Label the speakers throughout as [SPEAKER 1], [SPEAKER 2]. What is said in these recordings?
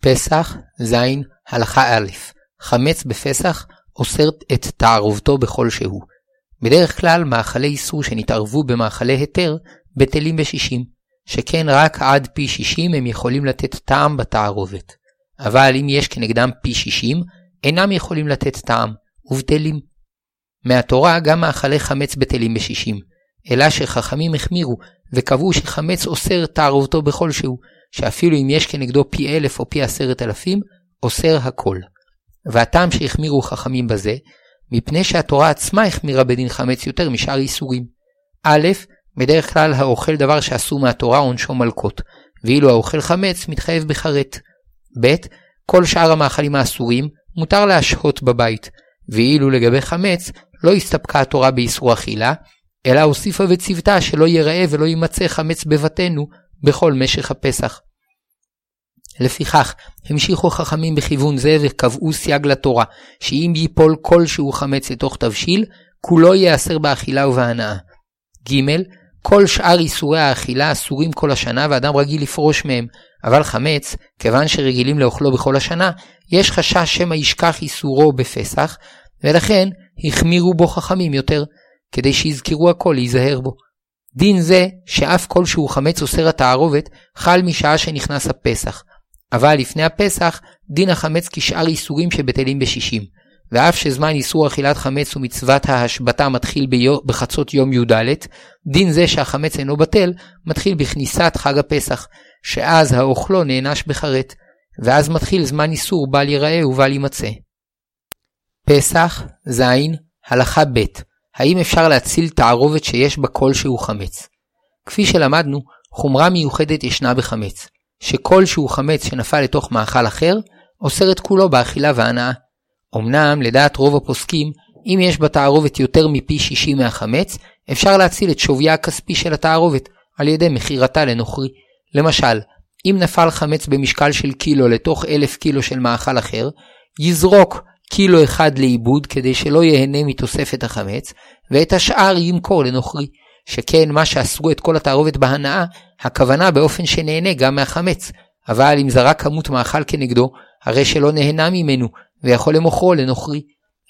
[SPEAKER 1] פסח, ז, הלכה א', חמץ בפסח אוסר את תערובתו בכל שהוא. בדרך כלל מאכלי איסור שנתערבו במאכלי היתר בטלים בשישים, שכן רק עד פי שישים הם יכולים לתת טעם בתערובת. אבל אם יש כנגדם פי שישים, אינם יכולים לתת טעם, ובטלים. מהתורה גם מאכלי חמץ בטלים בשישים, אלא שחכמים החמירו וקבעו שחמץ אוסר תערובתו בכל שהוא, שאפילו אם יש כנגדו פי אלף או פי עשרת אלפים, אוסר הכל. והטעם שהחמירו חכמים בזה, מפני שהתורה עצמה החמירה בדין חמץ יותר משאר איסורים. א', בדרך כלל האוכל דבר שאסור מהתורה עונשו מלקות, ואילו האוכל חמץ מתחייב בחרט. ב. כל שאר המאכלים האסורים מותר להשהות בבית, ואילו לגבי חמץ לא הסתפקה התורה באיסור אכילה, אלא הוסיפה וציוותה שלא ייראה ולא יימצא חמץ בבתינו בכל משך הפסח. לפיכך, המשיכו חכמים בכיוון זה וקבעו סייג לתורה, שאם ייפול כלשהו חמץ לתוך תבשיל, כולו ייאסר באכילה ובהנאה. ג. כל שאר איסורי האכילה אסורים כל השנה ואדם רגיל לפרוש מהם, אבל חמץ, כיוון שרגילים לאוכלו בכל השנה, יש חשש שמא ישכח איסורו בפסח, ולכן החמירו בו חכמים יותר, כדי שיזכרו הכל להיזהר בו. דין זה, שאף כלשהו חמץ אוסר התערובת, חל משעה שנכנס הפסח. אבל לפני הפסח, דין החמץ כשאר איסורים שבטלים בשישים. ואף שזמן איסור אכילת חמץ ומצוות ההשבתה מתחיל ביו, בחצות יום י"ד, דין זה שהחמץ אינו בטל, מתחיל בכניסת חג הפסח, שאז האוכלו נענש בחרט, ואז מתחיל זמן איסור בל ייראה ובל יימצא. פסח, ז, הלכה ב' האם אפשר להציל תערובת שיש בה כלשהו חמץ? כפי שלמדנו, חומרה מיוחדת ישנה בחמץ, שכלשהו חמץ שנפל לתוך מאכל אחר, אוסר את כולו באכילה והנאה. אמנם, לדעת רוב הפוסקים, אם יש בתערובת יותר מפי 60 מהחמץ, אפשר להציל את שוויה הכספי של התערובת, על ידי מכירתה לנוכרי. למשל, אם נפל חמץ במשקל של קילו לתוך אלף קילו של מאכל אחר, יזרוק קילו אחד לאיבוד כדי שלא ייהנה מתוספת החמץ, ואת השאר ימכור לנוכרי. שכן מה שאסרו את כל התערובת בהנאה, הכוונה באופן שנהנה גם מהחמץ. אבל אם זרק כמות מאכל כנגדו, הרי שלא נהנה ממנו, ויכול למוכרו לנוכרי.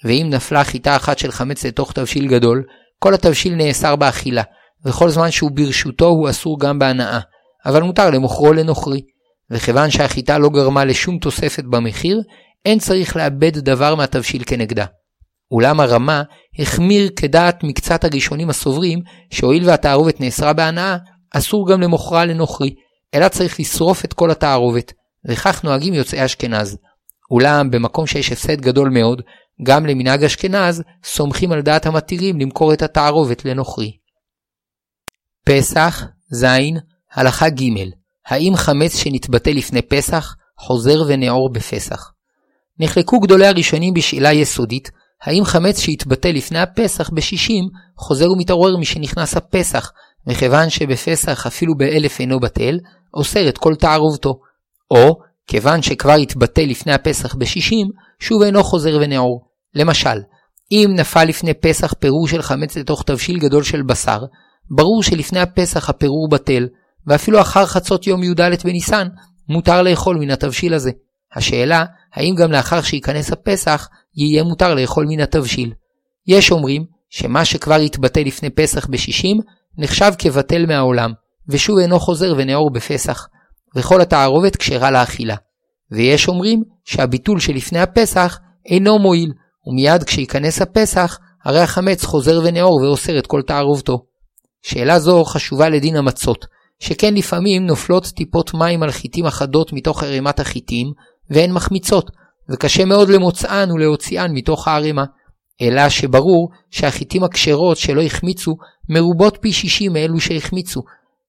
[SPEAKER 1] ואם נפלה חיטה אחת של חמץ לתוך תבשיל גדול, כל התבשיל נאסר באכילה, וכל זמן שהוא ברשותו הוא אסור גם בהנאה, אבל מותר למוכרו לנוכרי. וכיוון שהחיטה לא גרמה לשום תוספת במחיר, אין צריך לאבד דבר מהתבשיל כנגדה. אולם הרמה החמיר כדעת מקצת הראשונים הסוברים, שהואיל והתערובת נאסרה בהנאה, אסור גם למוכרה לנוכרי, אלא צריך לשרוף את כל התערובת, וכך נוהגים יוצאי אשכנז. אולם במקום שיש הפסד גדול מאוד, גם למנהג אשכנז, סומכים על דעת המתירים למכור את התערובת לנוכרי. פסח, ז, הלכה ג' האם חמץ שנתבטא לפני פסח, חוזר ונעור בפסח? נחלקו גדולי הראשונים בשאלה יסודית, האם חמץ שהתבטא לפני הפסח בשישים, חוזר ומתעורר משנכנס הפסח, מכיוון שבפסח אפילו באלף אינו בטל, אוסר את כל תערובתו. או, כיוון שכבר התבטא לפני הפסח בשישים, שוב אינו חוזר ונעור. למשל, אם נפל לפני פסח פירור של חמץ לתוך תבשיל גדול של בשר, ברור שלפני הפסח הפירור בטל, ואפילו אחר חצות יום י"ד בניסן, מותר לאכול מן התבשיל הזה. השאלה, האם גם לאחר שייכנס הפסח, יהיה מותר לאכול מן התבשיל. יש אומרים שמה שכבר התבטא לפני פסח בשישים, נחשב כבטל מהעולם, ושוב אינו חוזר ונאור בפסח, וכל התערובת כשרה לאכילה. ויש אומרים שהביטול שלפני הפסח אינו מועיל, ומיד כשייכנס הפסח, הרי החמץ חוזר ונאור ואוסר את כל תערובתו. שאלה זו חשובה לדין המצות, שכן לפעמים נופלות טיפות מים על חיטים אחדות מתוך ערימת החיטים, והן מחמיצות, וקשה מאוד למוצאן ולהוציאן מתוך הערימה. אלא שברור שהחיטים הכשרות שלא החמיצו מרובות פי שישי מאלו שהחמיצו.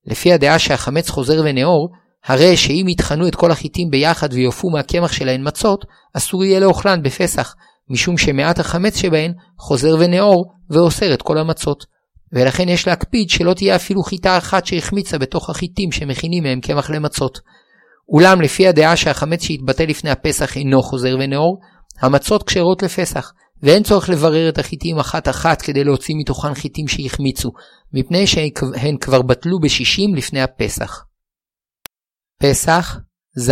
[SPEAKER 1] לפי הדעה שהחמץ חוזר ונאור, הרי שאם יטחנו את כל החיטים ביחד ויופו מהקמח שלהן מצות, אסור יהיה לאוכלן בפסח, משום שמעט החמץ שבהן חוזר ונאור ואוסר את כל המצות. ולכן יש להקפיד שלא תהיה אפילו חיטה אחת שהחמיצה בתוך החיטים שמכינים מהם קמח למצות. אולם לפי הדעה שהחמץ שהתבטא לפני הפסח אינו חוזר ונאור, המצות כשרות לפסח, ואין צורך לברר את החיטים אחת אחת כדי להוציא מתוכן חיטים שהחמיצו, מפני שהן כבר בטלו בשישים לפני הפסח. פסח, ז,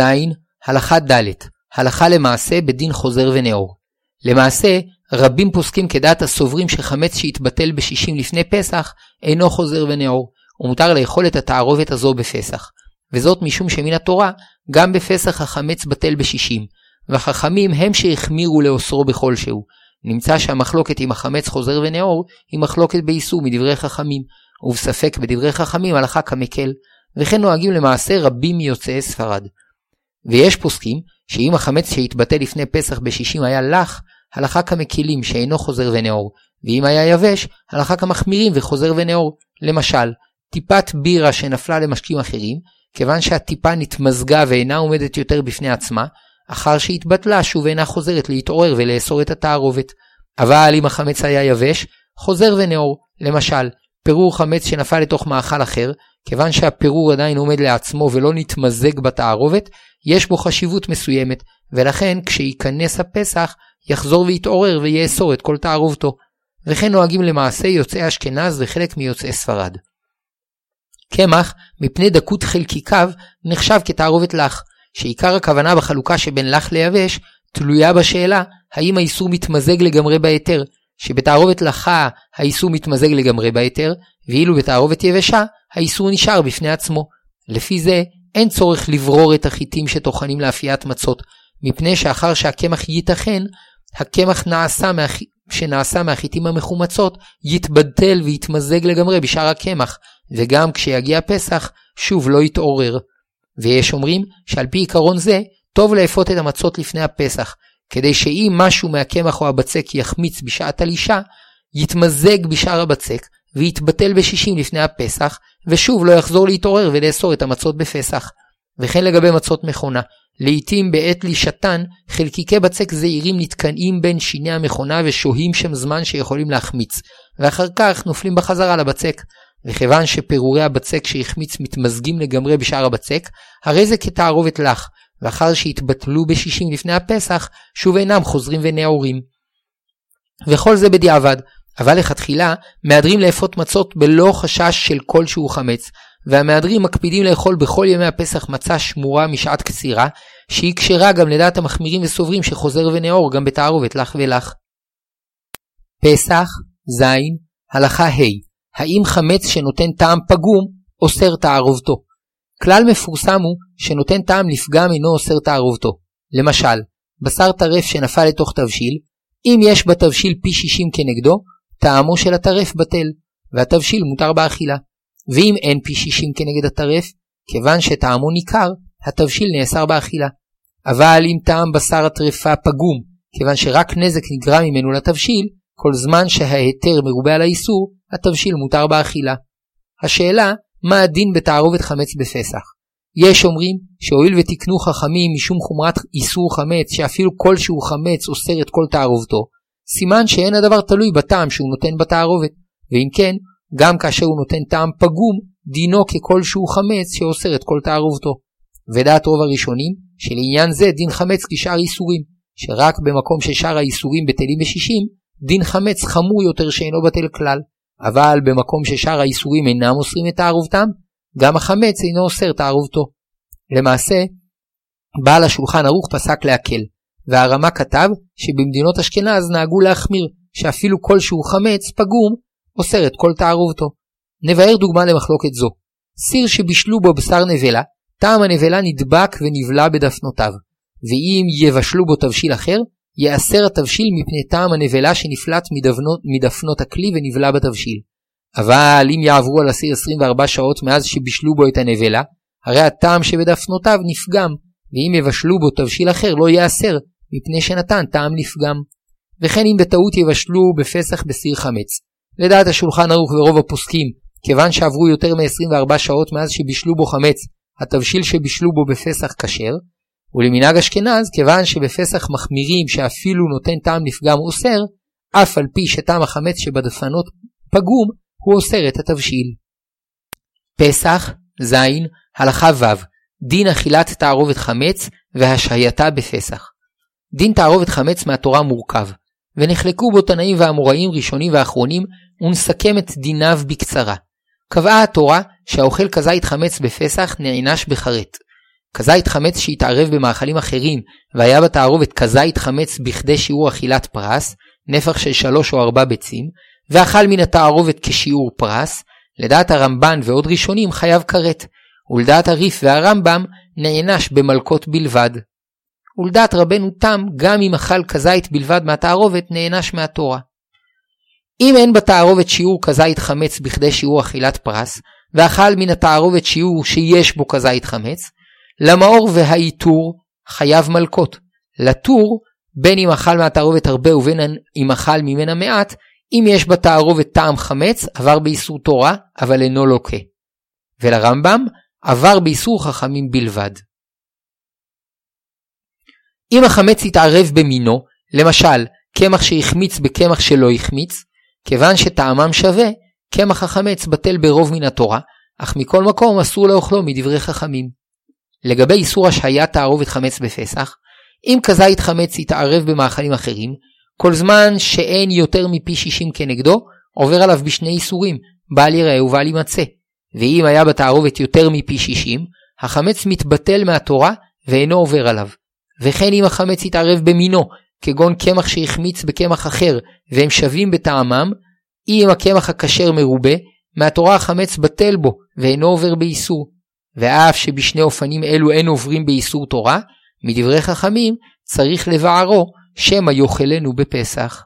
[SPEAKER 1] הלכה ד' הלכה למעשה בדין חוזר ונאור. למעשה, רבים פוסקים כדעת הסוברים שחמץ שהתבטל בשישים לפני פסח אינו חוזר ונאור, ומותר לאכול את התערובת הזו בפסח. וזאת משום שמן התורה, גם בפסח החמץ בטל בשישים, והחכמים הם שהחמירו לאוסרו בכלשהו. נמצא שהמחלוקת אם החמץ חוזר ונאור, היא מחלוקת באיסור מדברי חכמים, ובספק בדברי חכמים הלכה כמקל, וכן נוהגים למעשה רבים מיוצאי ספרד. ויש פוסקים שאם החמץ שהתבטא לפני פסח בשישים היה לח, הלכה כמקילים שאינו חוזר ונאור, ואם היה יבש, הלכה כמחמירים וחוזר ונאור. למשל, טיפת בירה שנפלה למשקים אחרים, כיוון שהטיפה נתמזגה ואינה עומדת יותר בפני עצמה, אחר שהתבטלה שוב אינה חוזרת להתעורר ולאסור את התערובת. אבל אם החמץ היה יבש, חוזר ונאור. למשל, פירור חמץ שנפל לתוך מאכל אחר, כיוון שהפירור עדיין עומד לעצמו ולא נתמזג בתערובת, יש בו חשיבות מסוימת, ולכן כשייכנס הפסח, יחזור ויתעורר ויאסור את כל תערובתו. וכן נוהגים למעשה יוצאי אשכנז וחלק מיוצאי ספרד. קמח, מפני דקות חלקיקיו, נחשב כתערובת לח, שעיקר הכוונה בחלוקה שבין לח ליבש, תלויה בשאלה האם האיסור מתמזג לגמרי בהיתר, שבתערובת לחה האיסור מתמזג לגמרי בהיתר, ואילו בתערובת יבשה האיסור נשאר בפני עצמו. לפי זה, אין צורך לברור את החיטים שטוחנים לאפיית מצות, מפני שאחר שהקמח ייתכן, הקמח נעשה מהח... שנעשה מהחיטים המחומצות יתבדל ויתמזג לגמרי בשאר הקמח, וגם כשיגיע פסח שוב לא יתעורר. ויש אומרים שעל פי עיקרון זה, טוב לאפות את המצות לפני הפסח, כדי שאם משהו מהקמח או הבצק יחמיץ בשעת הלישה, יתמזג בשאר הבצק, ויתבטל בשישים לפני הפסח, ושוב לא יחזור להתעורר ולאסור את המצות בפסח. וכן לגבי מצות מכונה, לעתים בעת לישתן, חלקיקי בצק זעירים נתקנאים בין שיני המכונה ושוהים שם זמן שיכולים להחמיץ, ואחר כך נופלים בחזרה לבצק. וכיוון שפירורי הבצק שהחמיץ מתמזגים לגמרי בשאר הבצק, הרי זה כתערובת לך, ואחר שהתבטלו בשישים לפני הפסח, שוב אינם חוזרים ונאורים. וכל זה בדיעבד, אבל לכתחילה, מהדרים לאפות מצות בלא חשש של כלשהו חמץ, והמהדרים מקפידים לאכול בכל ימי הפסח מצה שמורה משעת קצירה, שהיא כשרה גם לדעת המחמירים וסוברים שחוזר ונאור גם בתערובת לך ולך. פסח, ז, הלכה ה' האם חמץ שנותן טעם פגום אוסר תערובתו. כלל מפורסם הוא שנותן טעם לפגם אינו אוסר תערובתו. למשל, בשר טרף שנפל לתוך תבשיל, אם יש בתבשיל פי 60 כנגדו, טעמו של הטרף בטל, והתבשיל מותר באכילה. ואם אין פי 60 כנגד הטרף, כיוון שטעמו ניכר, התבשיל נאסר באכילה. אבל אם טעם בשר הטרפה פגום, כיוון שרק נזק נגרם ממנו לתבשיל, כל זמן שההיתר מרובה על האיסור, התבשיל מותר באכילה. השאלה, מה הדין בתערובת חמץ בפסח? יש אומרים שהואיל ותקנו חכמים משום חומרת איסור חמץ שאפילו כלשהו חמץ אוסר את כל תערובתו, סימן שאין הדבר תלוי בטעם שהוא נותן בתערובת, ואם כן, גם כאשר הוא נותן טעם פגום, דינו ככלשהו חמץ שאוסר את כל תערובתו. ודעת רוב הראשונים, שלעניין זה דין חמץ כשאר איסורים, שרק במקום ששאר האיסורים בטלים בשישים, דין חמץ חמור יותר שאינו בטל כלל. אבל במקום ששאר האיסורים אינם אוסרים את תערובתם, גם החמץ אינו אוסר תערובתו. למעשה, בעל השולחן ערוך פסק להקל, והרמה כתב שבמדינות אשכנז נהגו להחמיר, שאפילו כלשהו חמץ פגום אוסר את כל תערובתו. נבהר דוגמה למחלוקת זו. סיר שבישלו בו בשר נבלה, טעם הנבלה נדבק ונבלע בדפנותיו, ואם יבשלו בו תבשיל אחר, ייאסר התבשיל מפני טעם הנבלה שנפלט מדפנות, מדפנות הכלי ונבלע בתבשיל. אבל אם יעברו על הסיר 24 שעות מאז שבישלו בו את הנבלה, הרי הטעם שבדפנותיו נפגם, ואם יבשלו בו תבשיל אחר לא ייאסר, מפני שנתן טעם לפגם. וכן אם בטעות יבשלו בפסח בסיר חמץ. לדעת השולחן ערוך ורוב הפוסקים, כיוון שעברו יותר מ-24 שעות מאז שבישלו בו חמץ, התבשיל שבישלו בו בפסח כשר, ולמנהג אשכנז, כיוון שבפסח מחמירים שאפילו נותן טעם לפגם אוסר, אף על פי שטעם החמץ שבדפנות פגום, הוא אוסר את התבשיל. פסח, ז, הלכה ו', דין אכילת תערובת חמץ והשהייתה בפסח. דין תערובת חמץ מהתורה מורכב, ונחלקו בו תנאים ואמוראים ראשונים ואחרונים, ונסכם את דיניו בקצרה. קבעה התורה שהאוכל כזית חמץ בפסח נענש בחרט, כזית חמץ שהתערב במאכלים אחרים והיה בתערובת כזית חמץ בכדי שיעור אכילת פרס, נפח של שלוש או ארבע ביצים, ואכל מן התערובת כשיעור פרס, לדעת הרמב"ן ועוד ראשונים חייב כרת, ולדעת הריף והרמב"ם נענש במלקות בלבד. ולדעת רבנו תם, גם אם אכל כזית בלבד מהתערובת, נענש מהתורה. אם אין בתערובת שיעור כזית חמץ בכדי שיעור אכילת פרס, ואכל מן התערובת שיעור שיש בו כזית חמץ, למאור והעיטור חייב מלקות. לטור, בין אם אכל מהתערובת הרבה ובין אם אכל ממנה מעט, אם יש בתערובת טעם חמץ, עבר באיסור תורה, אבל אינו לוקה. ולרמב"ם, עבר באיסור חכמים בלבד. אם החמץ יתערב במינו, למשל, קמח שהחמיץ בקמח שלא החמיץ, כיוון שטעמם שווה, קמח החמץ בטל ברוב מן התורה, אך מכל מקום אסור לאוכלו מדברי חכמים. לגבי איסור השהיית תערובת חמץ בפסח, אם כזית חמץ יתערב במאכלים אחרים, כל זמן שאין יותר מפי שישים כנגדו, עובר עליו בשני איסורים, בל יראה ובל יימצא. ואם היה בתערובת יותר מפי שישים, החמץ מתבטל מהתורה ואינו עובר עליו. וכן אם החמץ יתערב במינו, כגון קמח שהחמיץ בקמח אחר והם שווים בטעמם, אם הקמח הכשר מרובה, מהתורה החמץ בטל בו ואינו עובר באיסור. ואף שבשני אופנים אלו אין עוברים באיסור תורה, מדברי חכמים צריך לבערו, שמא יאכלנו בפסח.